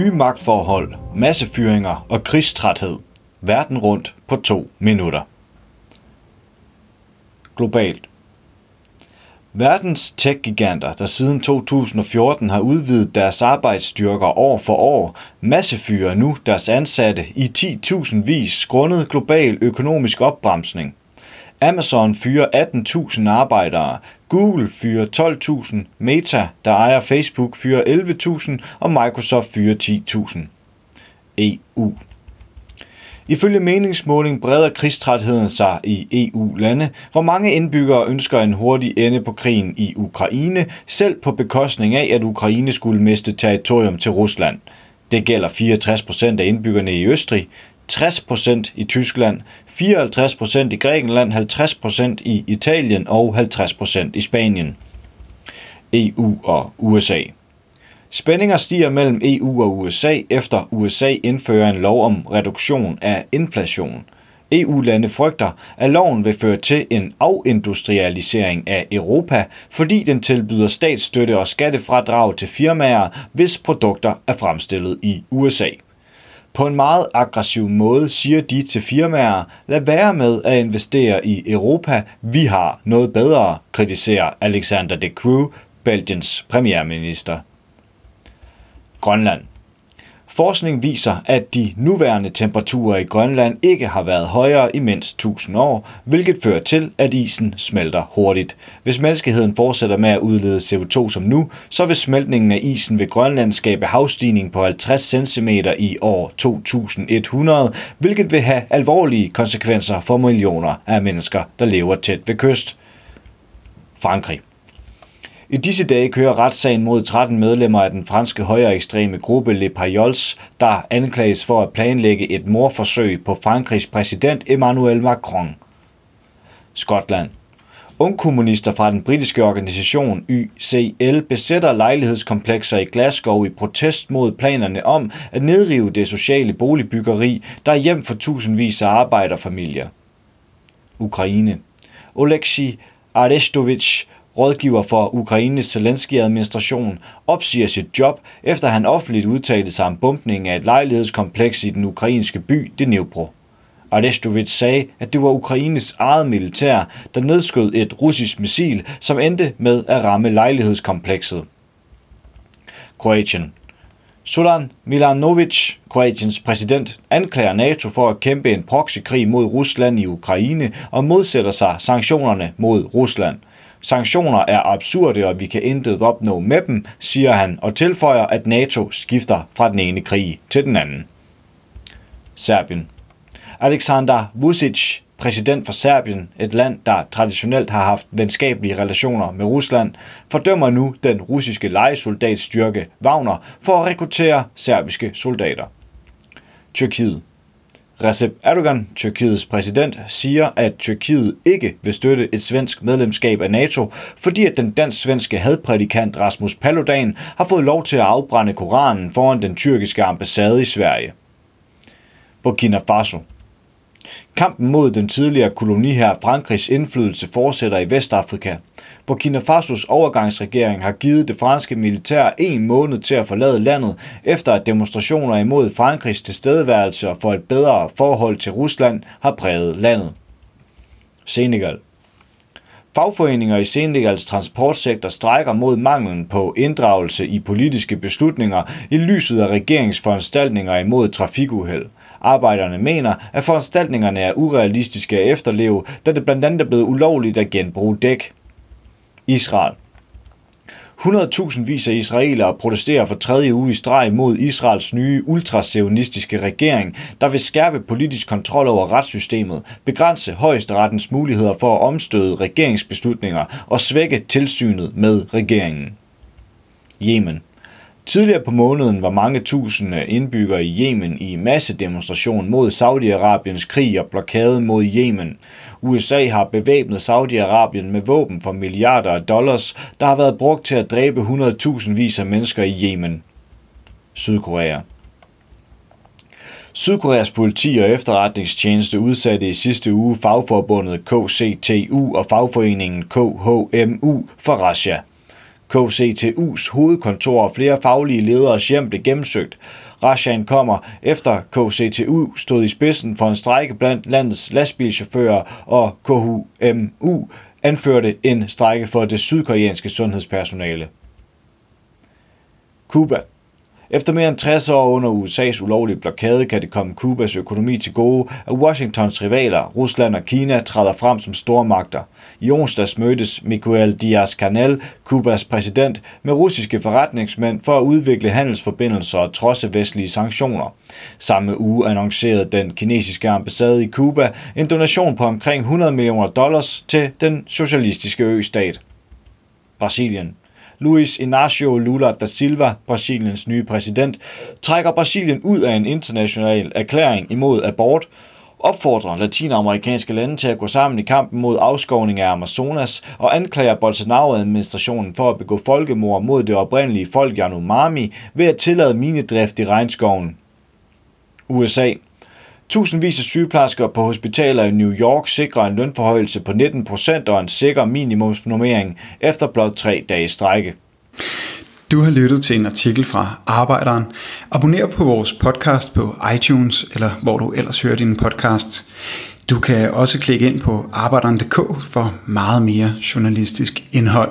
Nye magtforhold, massefyringer og krigstræthed. Verden rundt på to minutter. Globalt. Verdens tech-giganter, der siden 2014 har udvidet deres arbejdsstyrker år for år, massefyrer nu deres ansatte i 10.000 vis grundet global økonomisk opbremsning. Amazon fyrer 18.000 arbejdere, Google fyrer 12.000, Meta, der ejer Facebook, fyrer 11.000 og Microsoft fyrer 10.000. EU Ifølge meningsmåling breder krigstrætheden sig i EU-lande, hvor mange indbyggere ønsker en hurtig ende på krigen i Ukraine, selv på bekostning af, at Ukraine skulle miste territorium til Rusland. Det gælder 64 procent af indbyggerne i Østrig, 60 procent i Tyskland, 54% i Grækenland, 50% i Italien og 50% i Spanien. EU og USA. Spændinger stiger mellem EU og USA efter USA indfører en lov om reduktion af inflation. EU-lande frygter, at loven vil føre til en afindustrialisering af Europa, fordi den tilbyder statsstøtte og skattefradrag til firmaer, hvis produkter er fremstillet i USA. På en meget aggressiv måde siger de til firmaer, lad være med at investere i Europa, vi har noget bedre, kritiserer Alexander de Croo, Belgiens premierminister. Grønland. Forskning viser, at de nuværende temperaturer i Grønland ikke har været højere i mindst 1000 år, hvilket fører til, at isen smelter hurtigt. Hvis menneskeheden fortsætter med at udlede CO2 som nu, så vil smeltningen af isen ved Grønland skabe havstigning på 50 cm i år 2100, hvilket vil have alvorlige konsekvenser for millioner af mennesker, der lever tæt ved kyst. Frankrig. I disse dage kører retssagen mod 13 medlemmer af den franske højere ekstreme gruppe Le Payols, der anklages for at planlægge et morforsøg på Frankrigs præsident Emmanuel Macron. Skotland. Ungkommunister fra den britiske organisation YCL besætter lejlighedskomplekser i Glasgow i protest mod planerne om at nedrive det sociale boligbyggeri, der er hjem for tusindvis af arbejderfamilier. Ukraine. Oleksiy Arestovich rådgiver for Ukraines Zelensky-administration, opsiger sit job, efter han offentligt udtalte sig om bumpningen af et lejlighedskompleks i den ukrainske by Dnipro. Arestovich sagde, at det var Ukraines eget militær, der nedskød et russisk missil, som endte med at ramme lejlighedskomplekset. Kroatien Sulan Milanovic, Kroatiens præsident, anklager NATO for at kæmpe en proxykrig mod Rusland i Ukraine og modsætter sig sanktionerne mod Rusland – Sanktioner er absurde, og vi kan intet opnå med dem, siger han og tilføjer, at NATO skifter fra den ene krig til den anden. Serbien. Alexander Vucic, præsident for Serbien, et land, der traditionelt har haft venskabelige relationer med Rusland, fordømmer nu den russiske lejesoldatstyrke Wagner for at rekruttere serbiske soldater. Tyrkiet. Recep Erdogan, Tyrkiets præsident, siger, at Tyrkiet ikke vil støtte et svensk medlemskab af NATO, fordi at den dansk-svenske hadprædikant Rasmus Paludan har fået lov til at afbrænde Koranen foran den tyrkiske ambassade i Sverige. Burkina Faso Kampen mod den tidligere koloni her Frankrigs indflydelse fortsætter i Vestafrika. Burkina Fasos overgangsregering har givet det franske militær en måned til at forlade landet, efter at demonstrationer imod Frankrigs tilstedeværelse og for et bedre forhold til Rusland har præget landet. Senegal Fagforeninger i Senegals transportsektor strækker mod manglen på inddragelse i politiske beslutninger i lyset af regeringsforanstaltninger imod trafikuheld. Arbejderne mener, at foranstaltningerne er urealistiske at efterleve, da det blandt andet er blevet ulovligt at genbruge dæk. Israel 100.000 vis af israelere protesterer for tredje uge i streg mod Israels nye ultraseonistiske regering, der vil skærpe politisk kontrol over retssystemet, begrænse højesterettens muligheder for at omstøde regeringsbeslutninger og svække tilsynet med regeringen. Yemen. Tidligere på måneden var mange tusinde indbyggere i Yemen i massedemonstration mod Saudi-Arabiens krig og blokade mod Yemen. USA har bevæbnet Saudi-Arabien med våben for milliarder af dollars, der har været brugt til at dræbe 100.000 vis af mennesker i Yemen. Sydkorea. Sydkoreas politi og efterretningstjeneste udsatte i sidste uge fagforbundet KCTU og fagforeningen KHMU for Russia. KCTU's hovedkontor og flere faglige lederes hjem blev gennemsøgt. Rashaen kommer efter KCTU stod i spidsen for en strække blandt landets lastbilchauffører, og KHMU anførte en strække for det sydkoreanske sundhedspersonale. Cuba efter mere end 60 år under USA's ulovlige blokade kan det komme Kubas økonomi til gode, at Washingtons rivaler, Rusland og Kina, træder frem som stormagter. I onsdags mødtes Miguel Diaz-Canel, Kubas præsident, med russiske forretningsmænd for at udvikle handelsforbindelser og trodse vestlige sanktioner. Samme uge annoncerede den kinesiske ambassade i Kuba en donation på omkring 100 millioner dollars til den socialistiske østat. Brasilien. Luiz Inácio Lula da Silva, Brasiliens nye præsident, trækker Brasilien ud af en international erklæring imod abort, opfordrer latinamerikanske lande til at gå sammen i kampen mod afskovning af Amazonas og anklager Bolsonaro-administrationen for at begå folkemord mod det oprindelige folk Yanomami ved at tillade minedrift i regnskoven. USA Tusindvis af sygeplejersker på hospitaler i New York sikrer en lønforhøjelse på 19 procent og en sikker minimumsnormering efter blot tre dages strække. Du har lyttet til en artikel fra Arbejderen. Abonner på vores podcast på iTunes, eller hvor du ellers hører din podcast. Du kan også klikke ind på arbejderen.dk for meget mere journalistisk indhold.